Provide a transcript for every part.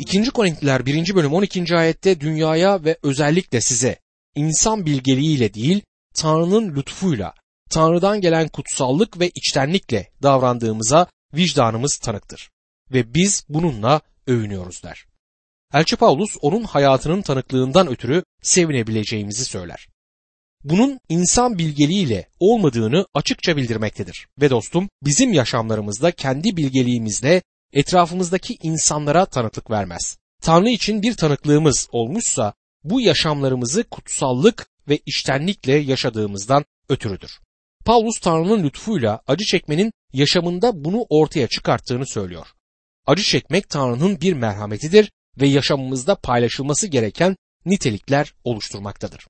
2. Korintliler 1. bölüm 12. ayette dünyaya ve özellikle size insan bilgeliğiyle değil Tanrı'nın lütfuyla, Tanrı'dan gelen kutsallık ve içtenlikle davrandığımıza vicdanımız tanıktır. Ve biz bununla övünüyoruz der. Elçi Paulus onun hayatının tanıklığından ötürü sevinebileceğimizi söyler. Bunun insan bilgeliğiyle olmadığını açıkça bildirmektedir. Ve dostum bizim yaşamlarımızda kendi bilgeliğimizle etrafımızdaki insanlara tanıklık vermez. Tanrı için bir tanıklığımız olmuşsa bu yaşamlarımızı kutsallık ve içtenlikle yaşadığımızdan ötürüdür. Paulus Tanrı'nın lütfuyla acı çekmenin yaşamında bunu ortaya çıkarttığını söylüyor. Acı çekmek Tanrı'nın bir merhametidir ve yaşamımızda paylaşılması gereken nitelikler oluşturmaktadır.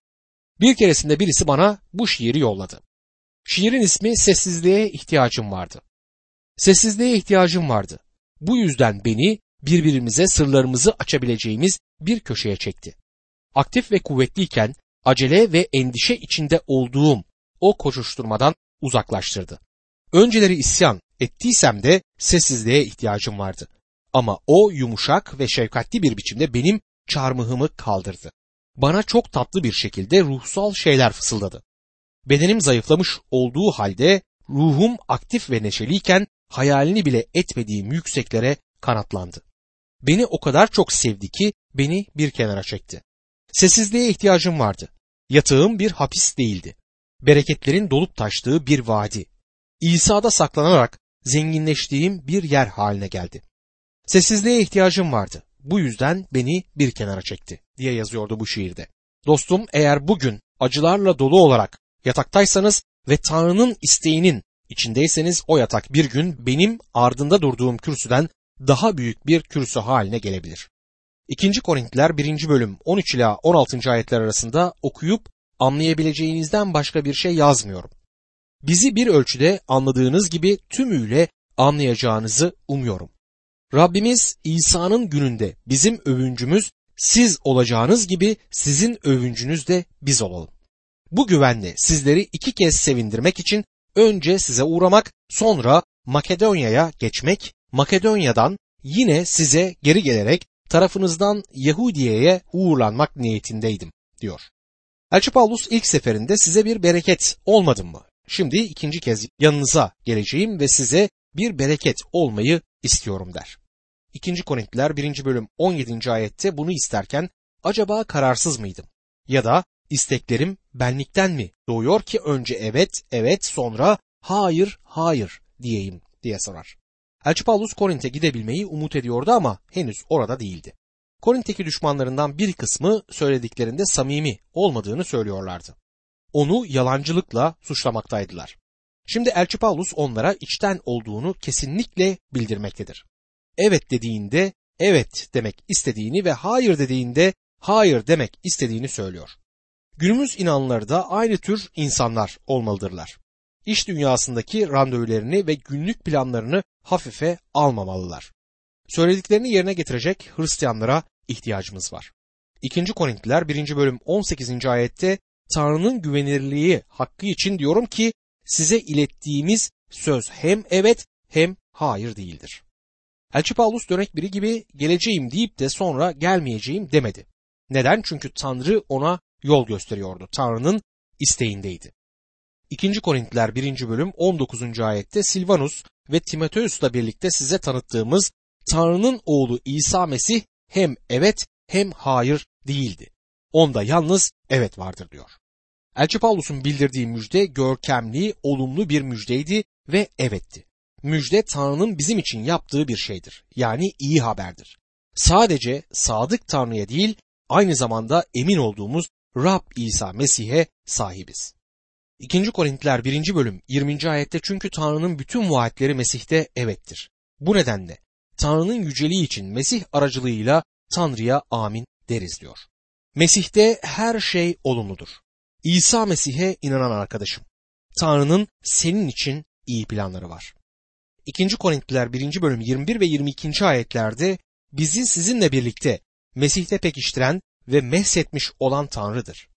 Bir keresinde birisi bana bu şiiri yolladı. Şiirin ismi Sessizliğe ihtiyacım vardı. Sessizliğe ihtiyacım vardı. Bu yüzden beni birbirimize sırlarımızı açabileceğimiz bir köşeye çekti. Aktif ve kuvvetliyken acele ve endişe içinde olduğum o koşuşturmadan uzaklaştırdı. Önceleri isyan ettiysem de sessizliğe ihtiyacım vardı. Ama o yumuşak ve şefkatli bir biçimde benim çarmıhımı kaldırdı. Bana çok tatlı bir şekilde ruhsal şeyler fısıldadı. Bedenim zayıflamış olduğu halde ruhum aktif ve neşeliyken hayalini bile etmediğim yükseklere kanatlandı. Beni o kadar çok sevdi ki beni bir kenara çekti. Sessizliğe ihtiyacım vardı. Yatağım bir hapis değildi. Bereketlerin dolup taştığı bir vadi. İsa'da saklanarak zenginleştiğim bir yer haline geldi. Sessizliğe ihtiyacım vardı. Bu yüzden beni bir kenara çekti diye yazıyordu bu şiirde. Dostum eğer bugün acılarla dolu olarak yataktaysanız ve Tanrı'nın isteğinin içindeyseniz o yatak bir gün benim ardında durduğum kürsüden daha büyük bir kürsü haline gelebilir. 2. Korintliler 1. bölüm 13 ila 16. ayetler arasında okuyup anlayabileceğinizden başka bir şey yazmıyorum. Bizi bir ölçüde anladığınız gibi tümüyle anlayacağınızı umuyorum. Rabbimiz İsa'nın gününde bizim övüncümüz siz olacağınız gibi sizin övüncünüz de biz olalım. Bu güvenle sizleri iki kez sevindirmek için önce size uğramak, sonra Makedonya'ya geçmek, Makedonya'dan yine size geri gelerek tarafınızdan Yahudiye'ye uğurlanmak niyetindeydim diyor. Elçi Paulus ilk seferinde size bir bereket olmadım mı? Şimdi ikinci kez yanınıza geleceğim ve size bir bereket olmayı istiyorum der. 2. Korintiler 1. bölüm 17. ayette bunu isterken acaba kararsız mıydım? Ya da isteklerim benlikten mi doğuyor ki önce evet, evet sonra hayır, hayır diyeyim diye sorar. Elçi Paulus Korint'e gidebilmeyi umut ediyordu ama henüz orada değildi. Korint'teki düşmanlarından bir kısmı söylediklerinde samimi olmadığını söylüyorlardı. Onu yalancılıkla suçlamaktaydılar. Şimdi Elçi Paulus onlara içten olduğunu kesinlikle bildirmektedir. Evet dediğinde evet demek istediğini ve hayır dediğinde hayır demek istediğini söylüyor. Günümüz inanları da aynı tür insanlar olmalıdırlar. İş dünyasındaki randevularını ve günlük planlarını hafife almamalılar. Söylediklerini yerine getirecek Hristiyanlara ihtiyacımız var. 2. Korintliler 1. bölüm 18. ayette Tanrı'nın güvenilirliği hakkı için diyorum ki size ilettiğimiz söz hem evet hem hayır değildir. Elçi Paulus dönek biri gibi geleceğim deyip de sonra gelmeyeceğim demedi. Neden? Çünkü Tanrı ona yol gösteriyordu. Tanrı'nın isteğindeydi. 2. Korintliler 1. bölüm 19. ayette Silvanus ve Timoteus'la birlikte size tanıttığımız Tanrı'nın oğlu İsa Mesih hem evet hem hayır değildi. Onda yalnız evet vardır diyor. Elçi Paulus'un bildirdiği müjde görkemli, olumlu bir müjdeydi ve evetti. Müjde Tanrı'nın bizim için yaptığı bir şeydir. Yani iyi haberdir. Sadece sadık Tanrı'ya değil, aynı zamanda emin olduğumuz Rab İsa Mesih'e sahibiz. 2. Korintiler 1. bölüm 20. ayette çünkü Tanrı'nın bütün vaatleri Mesih'te evettir. Bu nedenle Tanrı'nın yüceliği için Mesih aracılığıyla Tanrı'ya amin deriz diyor. Mesih'te her şey olumludur. İsa Mesih'e inanan arkadaşım. Tanrı'nın senin için iyi planları var. 2. Korintliler 1. bölüm 21 ve 22. ayetlerde bizi sizinle birlikte Mesih'te pekiştiren ve mehsetmiş olan Tanrı'dır.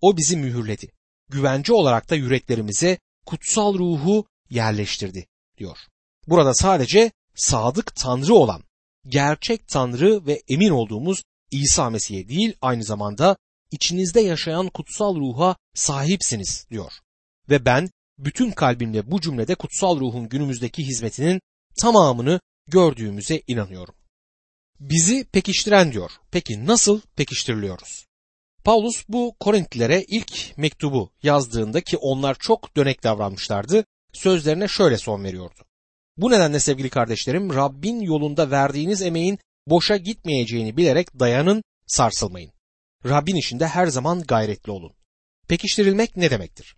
O bizi mühürledi. Güvence olarak da yüreklerimize kutsal ruhu yerleştirdi diyor. Burada sadece sadık Tanrı olan gerçek Tanrı ve emin olduğumuz İsa Mesih'e değil aynı zamanda içinizde yaşayan kutsal ruha sahipsiniz diyor. Ve ben bütün kalbimle bu cümlede kutsal ruhun günümüzdeki hizmetinin tamamını gördüğümüze inanıyorum. Bizi pekiştiren diyor. Peki nasıl pekiştiriliyoruz? Paulus bu Korintlilere ilk mektubu yazdığında ki onlar çok dönek davranmışlardı, sözlerine şöyle son veriyordu. Bu nedenle sevgili kardeşlerim Rabbin yolunda verdiğiniz emeğin boşa gitmeyeceğini bilerek dayanın, sarsılmayın. Rabbin işinde her zaman gayretli olun. Pekiştirilmek ne demektir?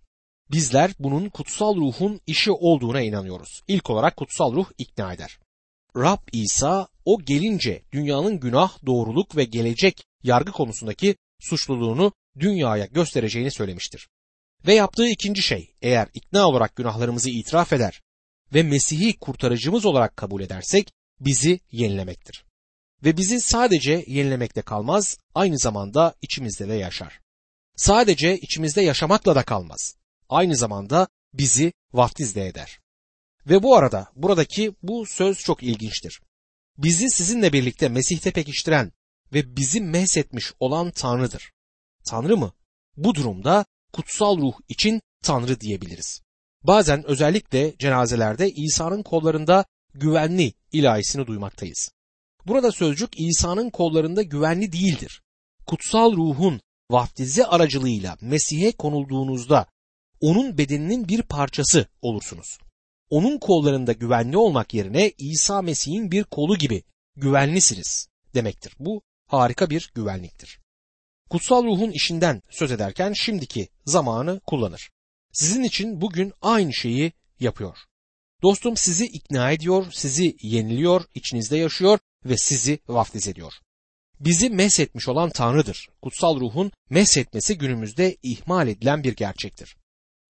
Bizler bunun kutsal ruhun işi olduğuna inanıyoruz. İlk olarak kutsal ruh ikna eder. Rab İsa o gelince dünyanın günah, doğruluk ve gelecek yargı konusundaki suçluluğunu dünyaya göstereceğini söylemiştir. Ve yaptığı ikinci şey eğer ikna olarak günahlarımızı itiraf eder ve Mesih'i kurtarıcımız olarak kabul edersek bizi yenilemektir. Ve bizi sadece yenilemekte kalmaz, aynı zamanda içimizde de yaşar. Sadece içimizde yaşamakla da kalmaz. Aynı zamanda bizi vaftiz de eder. Ve bu arada buradaki bu söz çok ilginçtir. Bizi sizinle birlikte Mesih'te pekiştiren ve bizi mehsetmiş olan Tanrı'dır. Tanrı mı? Bu durumda kutsal ruh için Tanrı diyebiliriz. Bazen özellikle cenazelerde İsa'nın kollarında güvenli ilahisini duymaktayız. Burada sözcük İsa'nın kollarında güvenli değildir. Kutsal ruhun vaftizi aracılığıyla Mesih'e konulduğunuzda onun bedeninin bir parçası olursunuz. Onun kollarında güvenli olmak yerine İsa Mesih'in bir kolu gibi güvenlisiniz demektir. Bu harika bir güvenliktir. Kutsal ruhun işinden söz ederken şimdiki zamanı kullanır. Sizin için bugün aynı şeyi yapıyor. Dostum sizi ikna ediyor, sizi yeniliyor, içinizde yaşıyor ve sizi vaftiz ediyor. Bizi meshetmiş olan Tanrı'dır. Kutsal ruhun meshetmesi günümüzde ihmal edilen bir gerçektir.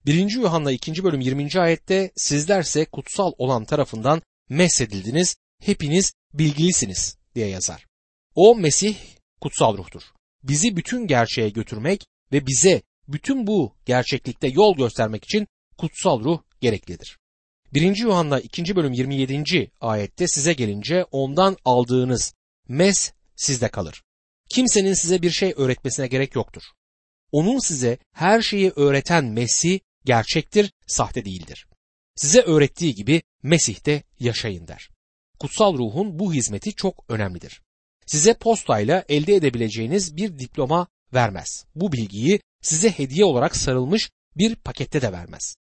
1. Yuhanna 2. bölüm 20. ayette sizlerse kutsal olan tarafından meshedildiniz, hepiniz bilgilisiniz diye yazar. O Mesih kutsal ruhtur. Bizi bütün gerçeğe götürmek ve bize bütün bu gerçeklikte yol göstermek için kutsal ruh gereklidir. 1. Yuhanna 2. bölüm 27. ayette size gelince ondan aldığınız mes sizde kalır. Kimsenin size bir şey öğretmesine gerek yoktur. Onun size her şeyi öğreten Mesih gerçektir, sahte değildir. Size öğrettiği gibi Mesih'te yaşayın der. Kutsal ruhun bu hizmeti çok önemlidir. Size postayla elde edebileceğiniz bir diploma vermez. Bu bilgiyi size hediye olarak sarılmış bir pakette de vermez.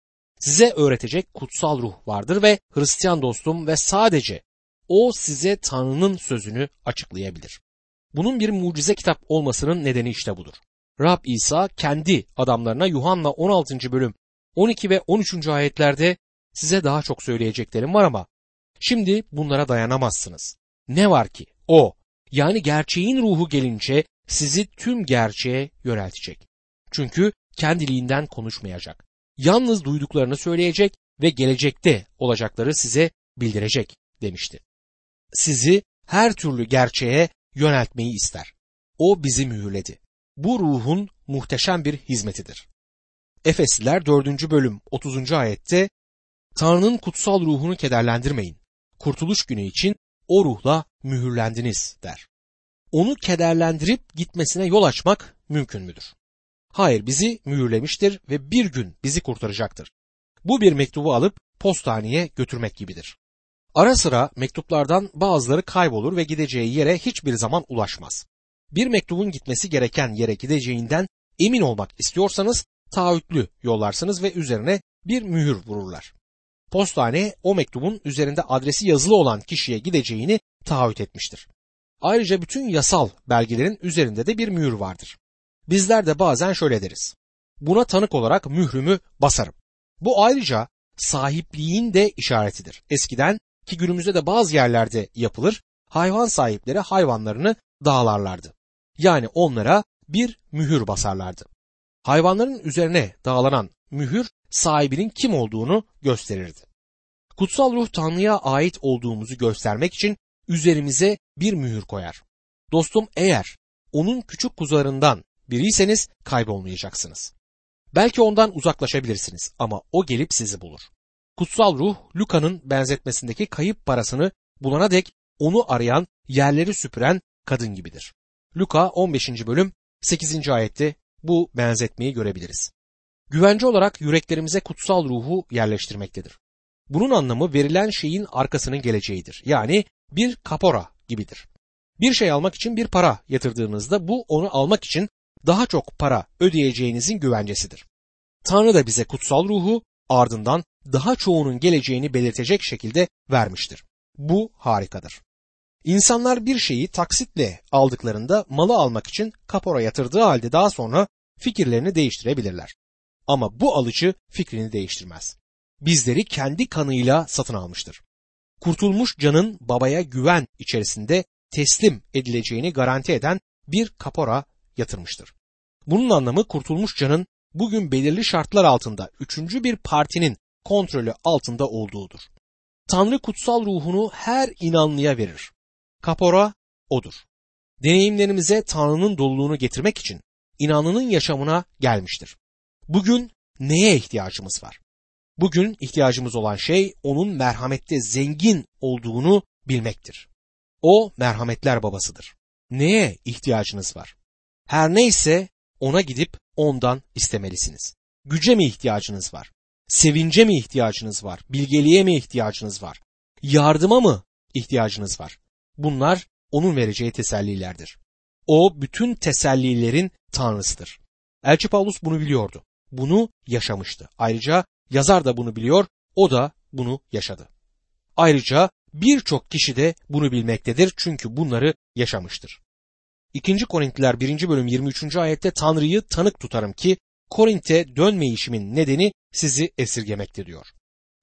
Size öğretecek kutsal ruh vardır ve Hristiyan dostum ve sadece o size Tanrı'nın sözünü açıklayabilir. Bunun bir mucize kitap olmasının nedeni işte budur. Rab İsa kendi adamlarına Yuhanna 16. bölüm 12 ve 13. ayetlerde size daha çok söyleyeceklerim var ama şimdi bunlara dayanamazsınız. Ne var ki o yani gerçeğin ruhu gelince sizi tüm gerçeğe yöneltecek. Çünkü kendiliğinden konuşmayacak. Yalnız duyduklarını söyleyecek ve gelecekte olacakları size bildirecek demişti. Sizi her türlü gerçeğe yöneltmeyi ister. O bizi mühürledi. Bu ruhun muhteşem bir hizmetidir. Efesliler 4. bölüm 30. ayette Tanrı'nın kutsal ruhunu kederlendirmeyin. Kurtuluş günü için o ruhla mühürlendiniz der. Onu kederlendirip gitmesine yol açmak mümkün müdür? Hayır bizi mühürlemiştir ve bir gün bizi kurtaracaktır. Bu bir mektubu alıp postaneye götürmek gibidir. Ara sıra mektuplardan bazıları kaybolur ve gideceği yere hiçbir zaman ulaşmaz. Bir mektubun gitmesi gereken yere gideceğinden emin olmak istiyorsanız taahhütlü yollarsınız ve üzerine bir mühür vururlar. Postane o mektubun üzerinde adresi yazılı olan kişiye gideceğini taahhüt etmiştir. Ayrıca bütün yasal belgelerin üzerinde de bir mühür vardır. Bizler de bazen şöyle deriz. Buna tanık olarak mührümü basarım. Bu ayrıca sahipliğin de işaretidir. Eskiden ki günümüzde de bazı yerlerde yapılır, hayvan sahipleri hayvanlarını dağlarlardı. Yani onlara bir mühür basarlardı. Hayvanların üzerine dağlanan mühür sahibinin kim olduğunu gösterirdi. Kutsal ruh Tanrı'ya ait olduğumuzu göstermek için üzerimize bir mühür koyar. Dostum eğer onun küçük kuzularından biriyseniz kaybolmayacaksınız. Belki ondan uzaklaşabilirsiniz ama o gelip sizi bulur. Kutsal ruh Luka'nın benzetmesindeki kayıp parasını bulana dek onu arayan yerleri süpüren kadın gibidir. Luka 15. bölüm 8. ayette bu benzetmeyi görebiliriz. Güvence olarak yüreklerimize kutsal ruhu yerleştirmektedir. Bunun anlamı verilen şeyin arkasının geleceğidir. Yani bir kapora gibidir. Bir şey almak için bir para yatırdığınızda bu onu almak için daha çok para ödeyeceğinizin güvencesidir. Tanrı da bize kutsal ruhu ardından daha çoğunun geleceğini belirtecek şekilde vermiştir. Bu harikadır. İnsanlar bir şeyi taksitle aldıklarında malı almak için kapora yatırdığı halde daha sonra fikirlerini değiştirebilirler. Ama bu alıcı fikrini değiştirmez. Bizleri kendi kanıyla satın almıştır. Kurtulmuş canın babaya güven içerisinde teslim edileceğini garanti eden bir kapora yatırmıştır. Bunun anlamı kurtulmuş canın bugün belirli şartlar altında üçüncü bir partinin kontrolü altında olduğudur. Tanrı kutsal ruhunu her inanlıya verir. Kapora odur. Deneyimlerimize Tanrı'nın doluluğunu getirmek için inanlının yaşamına gelmiştir. Bugün neye ihtiyacımız var? Bugün ihtiyacımız olan şey onun merhamette zengin olduğunu bilmektir. O merhametler babasıdır. Neye ihtiyacınız var? Her neyse ona gidip ondan istemelisiniz. Güce mi ihtiyacınız var? Sevince mi ihtiyacınız var? Bilgeliğe mi ihtiyacınız var? Yardıma mı ihtiyacınız var? Bunlar onun vereceği tesellilerdir. O bütün tesellilerin tanrısıdır. Elçi Paulus bunu biliyordu. Bunu yaşamıştı. Ayrıca yazar da bunu biliyor, o da bunu yaşadı. Ayrıca birçok kişi de bunu bilmektedir çünkü bunları yaşamıştır. 2. Korintliler 1. bölüm 23. ayette Tanrı'yı tanık tutarım ki Korint'e dönmeyişimin nedeni sizi esirgemekte diyor.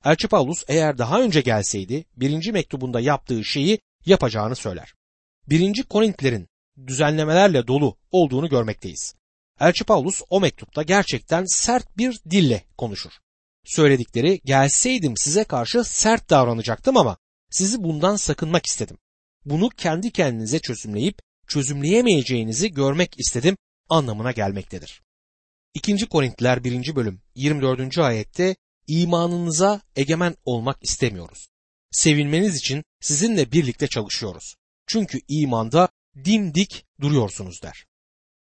Elçi Paulus eğer daha önce gelseydi birinci mektubunda yaptığı şeyi yapacağını söyler. Birinci Korintlerin düzenlemelerle dolu olduğunu görmekteyiz. Elçi Paulus o mektupta gerçekten sert bir dille konuşur. Söyledikleri gelseydim size karşı sert davranacaktım ama sizi bundan sakınmak istedim. Bunu kendi kendinize çözümleyip çözümleyemeyeceğinizi görmek istedim anlamına gelmektedir. 2. Korintliler 1. bölüm 24. ayette imanınıza egemen olmak istemiyoruz. Sevinmeniz için sizinle birlikte çalışıyoruz. Çünkü imanda dimdik duruyorsunuz der.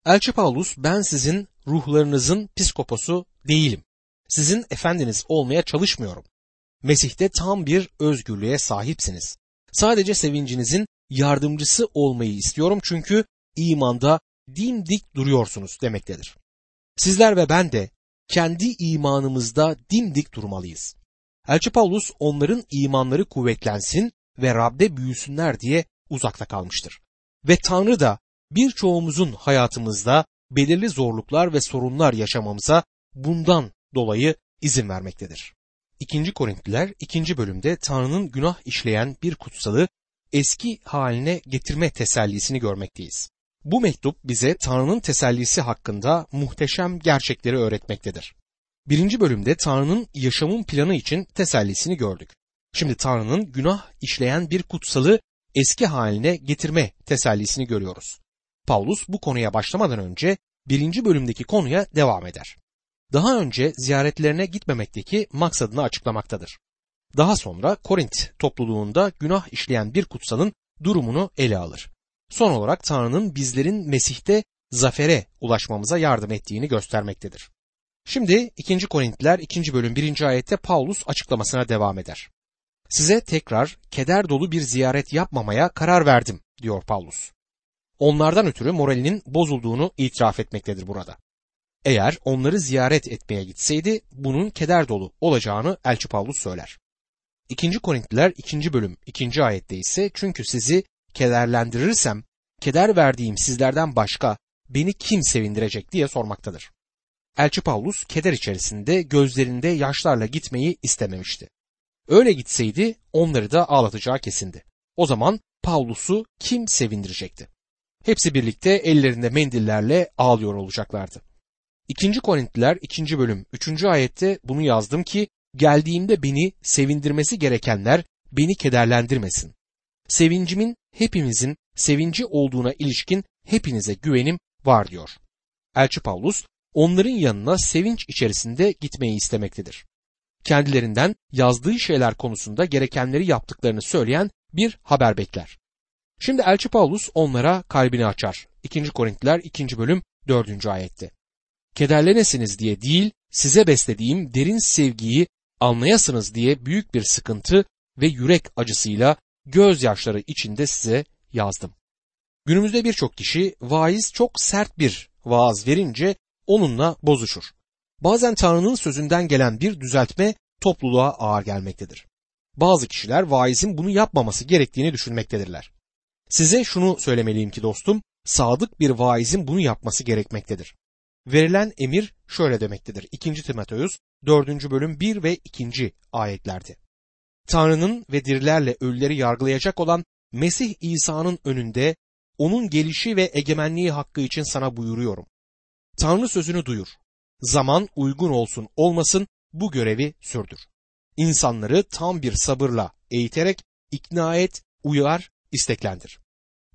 Elçi Paulus ben sizin ruhlarınızın psikoposu değilim. Sizin efendiniz olmaya çalışmıyorum. Mesih'te tam bir özgürlüğe sahipsiniz. Sadece sevincinizin yardımcısı olmayı istiyorum çünkü imanda dimdik duruyorsunuz demektedir. Sizler ve ben de kendi imanımızda dimdik durmalıyız. Elçi Paulus onların imanları kuvvetlensin ve Rab'de büyüsünler diye uzakta kalmıştır. Ve Tanrı da birçoğumuzun hayatımızda belirli zorluklar ve sorunlar yaşamamıza bundan dolayı izin vermektedir. 2. Korintliler 2. bölümde Tanrı'nın günah işleyen bir kutsalı eski haline getirme tesellisini görmekteyiz. Bu mektup bize Tanrı'nın tesellisi hakkında muhteşem gerçekleri öğretmektedir. Birinci bölümde Tanrı'nın yaşamın planı için tesellisini gördük. Şimdi Tanrı'nın günah işleyen bir kutsalı eski haline getirme tesellisini görüyoruz. Paulus bu konuya başlamadan önce birinci bölümdeki konuya devam eder. Daha önce ziyaretlerine gitmemekteki maksadını açıklamaktadır. Daha sonra Korint topluluğunda günah işleyen bir kutsalın durumunu ele alır. Son olarak Tanrı'nın bizlerin Mesih'te zafere ulaşmamıza yardım ettiğini göstermektedir. Şimdi 2. Korintliler 2. bölüm 1. ayette Paulus açıklamasına devam eder. Size tekrar keder dolu bir ziyaret yapmamaya karar verdim diyor Paulus. Onlardan ötürü moralinin bozulduğunu itiraf etmektedir burada. Eğer onları ziyaret etmeye gitseydi bunun keder dolu olacağını Elçi Paulus söyler. 2. Korintliler 2. bölüm 2. ayette ise çünkü sizi kederlendirirsem keder verdiğim sizlerden başka beni kim sevindirecek diye sormaktadır. Elçi Paulus keder içerisinde gözlerinde yaşlarla gitmeyi istememişti. Öyle gitseydi onları da ağlatacağı kesindi. O zaman Paulus'u kim sevindirecekti? Hepsi birlikte ellerinde mendillerle ağlıyor olacaklardı. 2. Korintliler 2. bölüm 3. ayette bunu yazdım ki geldiğimde beni sevindirmesi gerekenler beni kederlendirmesin. Sevincimin hepimizin sevinci olduğuna ilişkin hepinize güvenim var diyor. Elçi Paulus onların yanına sevinç içerisinde gitmeyi istemektedir. Kendilerinden yazdığı şeyler konusunda gerekenleri yaptıklarını söyleyen bir haber bekler. Şimdi Elçi Paulus onlara kalbini açar. 2. Korintiler 2. bölüm 4. ayette. Kederlenesiniz diye değil, size beslediğim derin sevgiyi anlayasınız diye büyük bir sıkıntı ve yürek acısıyla gözyaşları içinde size yazdım. Günümüzde birçok kişi vaiz çok sert bir vaaz verince onunla bozuşur. Bazen Tanrı'nın sözünden gelen bir düzeltme topluluğa ağır gelmektedir. Bazı kişiler vaizin bunu yapmaması gerektiğini düşünmektedirler. Size şunu söylemeliyim ki dostum, sadık bir vaizin bunu yapması gerekmektedir. Verilen emir şöyle demektedir. 2. Timoteus 4. bölüm 1 ve 2. ayetlerde. Tanrı'nın ve dirilerle ölüleri yargılayacak olan Mesih İsa'nın önünde onun gelişi ve egemenliği hakkı için sana buyuruyorum. Tanrı sözünü duyur. Zaman uygun olsun olmasın bu görevi sürdür. İnsanları tam bir sabırla eğiterek ikna et, uyar, isteklendir.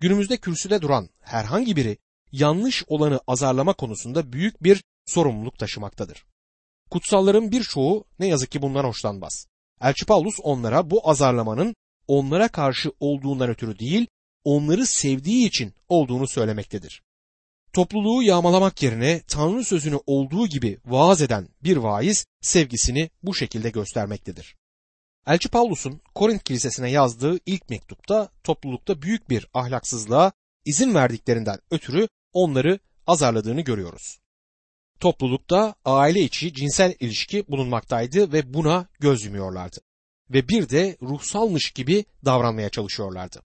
Günümüzde kürsüde duran herhangi biri yanlış olanı azarlama konusunda büyük bir sorumluluk taşımaktadır. Kutsalların birçoğu ne yazık ki bundan hoşlanmaz. Elçi Paulus onlara bu azarlamanın onlara karşı olduğundan ötürü değil, onları sevdiği için olduğunu söylemektedir. Topluluğu yağmalamak yerine Tanrı sözünü olduğu gibi vaaz eden bir vaiz sevgisini bu şekilde göstermektedir. Elçi Paulus'un Korint Kilisesi'ne yazdığı ilk mektupta toplulukta büyük bir ahlaksızlığa izin verdiklerinden ötürü onları azarladığını görüyoruz. Toplulukta aile içi cinsel ilişki bulunmaktaydı ve buna göz yumuyorlardı. Ve bir de ruhsalmış gibi davranmaya çalışıyorlardı.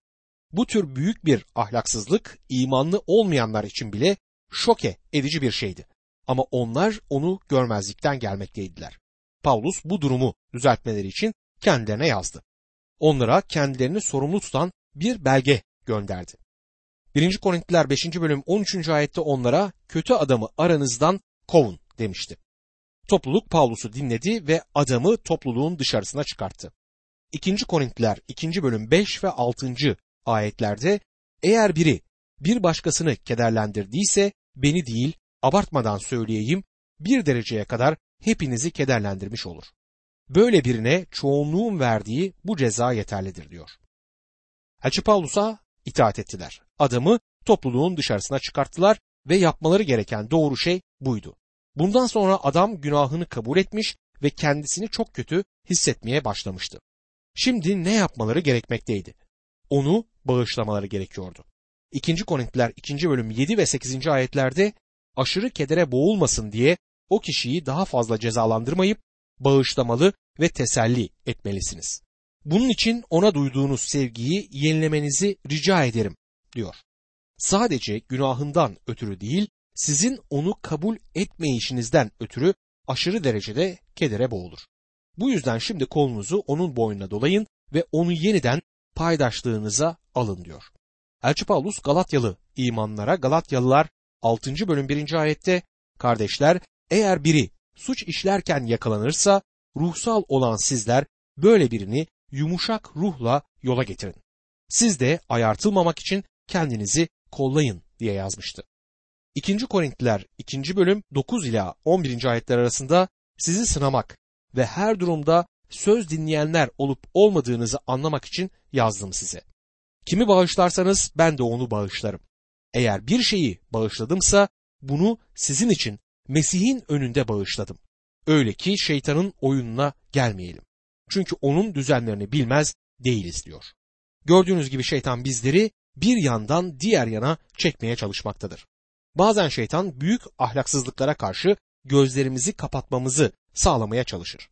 Bu tür büyük bir ahlaksızlık imanlı olmayanlar için bile şoke edici bir şeydi. Ama onlar onu görmezlikten gelmekteydiler. Paulus bu durumu düzeltmeleri için kendilerine yazdı. Onlara kendilerini sorumlu tutan bir belge gönderdi. 1. Korintiler 5. bölüm 13. ayette onlara kötü adamı aranızdan kovun demişti. Topluluk Paulus'u dinledi ve adamı topluluğun dışarısına çıkarttı. 2. Korintiler 2. bölüm 5 ve 6. ayetlerde eğer biri bir başkasını kederlendirdiyse beni değil abartmadan söyleyeyim bir dereceye kadar hepinizi kederlendirmiş olur. Böyle birine çoğunluğun verdiği bu ceza yeterlidir diyor. Elçi Paulus'a itaat ettiler. Adamı topluluğun dışarısına çıkarttılar ve yapmaları gereken doğru şey buydu. Bundan sonra adam günahını kabul etmiş ve kendisini çok kötü hissetmeye başlamıştı. Şimdi ne yapmaları gerekmekteydi? Onu bağışlamaları gerekiyordu. 2. Korintiler 2. bölüm 7 ve 8. ayetlerde aşırı kedere boğulmasın diye o kişiyi daha fazla cezalandırmayıp bağışlamalı ve teselli etmelisiniz. Bunun için ona duyduğunuz sevgiyi yenilemenizi rica ederim diyor. Sadece günahından ötürü değil, sizin onu kabul etmeyişinizden ötürü aşırı derecede kedere boğulur. Bu yüzden şimdi kolunuzu onun boynuna dolayın ve onu yeniden paydaşlığınıza alın diyor. Elçi Paulus Galatyalı imanlara Galatyalılar 6. bölüm 1. ayette kardeşler eğer biri suç işlerken yakalanırsa ruhsal olan sizler böyle birini yumuşak ruhla yola getirin. Siz de ayartılmamak için kendinizi kollayın diye yazmıştı. 2. Korintliler 2. bölüm 9 ila 11. ayetler arasında sizi sınamak ve her durumda söz dinleyenler olup olmadığınızı anlamak için yazdım size. Kimi bağışlarsanız ben de onu bağışlarım. Eğer bir şeyi bağışladımsa bunu sizin için Mesih'in önünde bağışladım. Öyle ki şeytanın oyununa gelmeyelim. Çünkü onun düzenlerini bilmez değiliz diyor. Gördüğünüz gibi şeytan bizleri bir yandan diğer yana çekmeye çalışmaktadır. Bazen şeytan büyük ahlaksızlıklara karşı gözlerimizi kapatmamızı sağlamaya çalışır.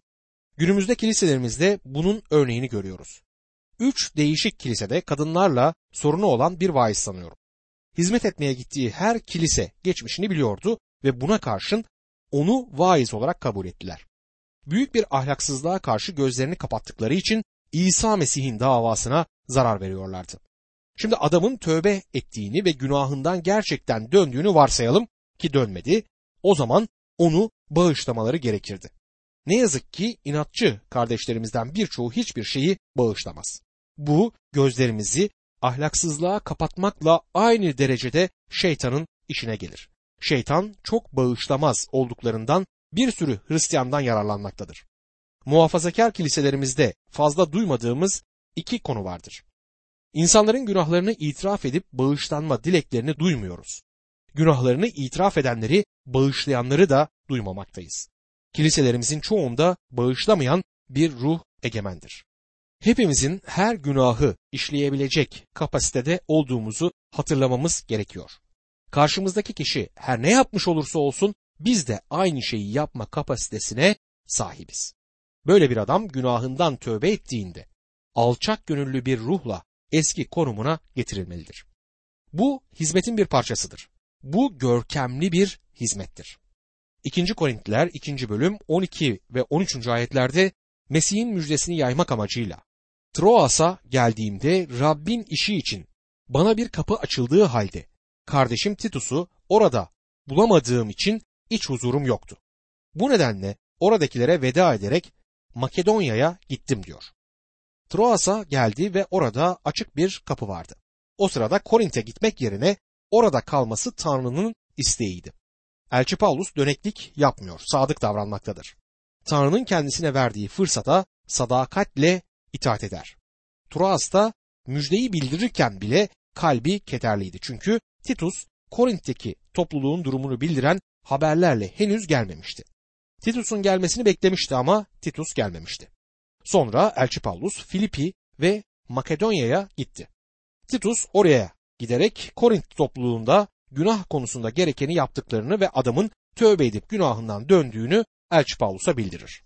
Günümüzde kiliselerimizde bunun örneğini görüyoruz. Üç değişik kilisede kadınlarla sorunu olan bir vaiz sanıyorum. Hizmet etmeye gittiği her kilise geçmişini biliyordu ve buna karşın onu vaiz olarak kabul ettiler. Büyük bir ahlaksızlığa karşı gözlerini kapattıkları için İsa Mesih'in davasına zarar veriyorlardı. Şimdi adamın tövbe ettiğini ve günahından gerçekten döndüğünü varsayalım ki dönmedi. O zaman onu bağışlamaları gerekirdi. Ne yazık ki inatçı kardeşlerimizden birçoğu hiçbir şeyi bağışlamaz. Bu gözlerimizi ahlaksızlığa kapatmakla aynı derecede şeytanın işine gelir. Şeytan çok bağışlamaz olduklarından bir sürü Hristiyandan yararlanmaktadır. Muhafazakar kiliselerimizde fazla duymadığımız iki konu vardır. İnsanların günahlarını itiraf edip bağışlanma dileklerini duymuyoruz. Günahlarını itiraf edenleri, bağışlayanları da duymamaktayız. Kiliselerimizin çoğunda bağışlamayan bir ruh egemendir. Hepimizin her günahı işleyebilecek kapasitede olduğumuzu hatırlamamız gerekiyor. Karşımızdaki kişi her ne yapmış olursa olsun biz de aynı şeyi yapma kapasitesine sahibiz. Böyle bir adam günahından tövbe ettiğinde alçak gönüllü bir ruhla eski konumuna getirilmelidir. Bu hizmetin bir parçasıdır. Bu görkemli bir hizmettir. 2. Korintliler 2. bölüm 12 ve 13. ayetlerde Mesih'in müjdesini yaymak amacıyla Troas'a geldiğimde Rabbin işi için bana bir kapı açıldığı halde kardeşim Titus'u orada bulamadığım için iç huzurum yoktu. Bu nedenle oradakilere veda ederek Makedonya'ya gittim diyor. Troas'a geldi ve orada açık bir kapı vardı. O sırada Korint'e gitmek yerine orada kalması Tanrı'nın isteğiydi. Elçi Paulus döneklik yapmıyor, sadık davranmaktadır. Tanrı'nın kendisine verdiği fırsata sadakatle itaat eder. Troas'ta müjdeyi bildirirken bile kalbi kederliydi. Çünkü Titus Korint'teki topluluğun durumunu bildiren haberlerle henüz gelmemişti. Titus'un gelmesini beklemişti ama Titus gelmemişti. Sonra Elçi Paulus Filipi ve Makedonya'ya gitti. Titus oraya giderek Korint topluluğunda günah konusunda gerekeni yaptıklarını ve adamın tövbe edip günahından döndüğünü Elçi Paulus'a bildirir.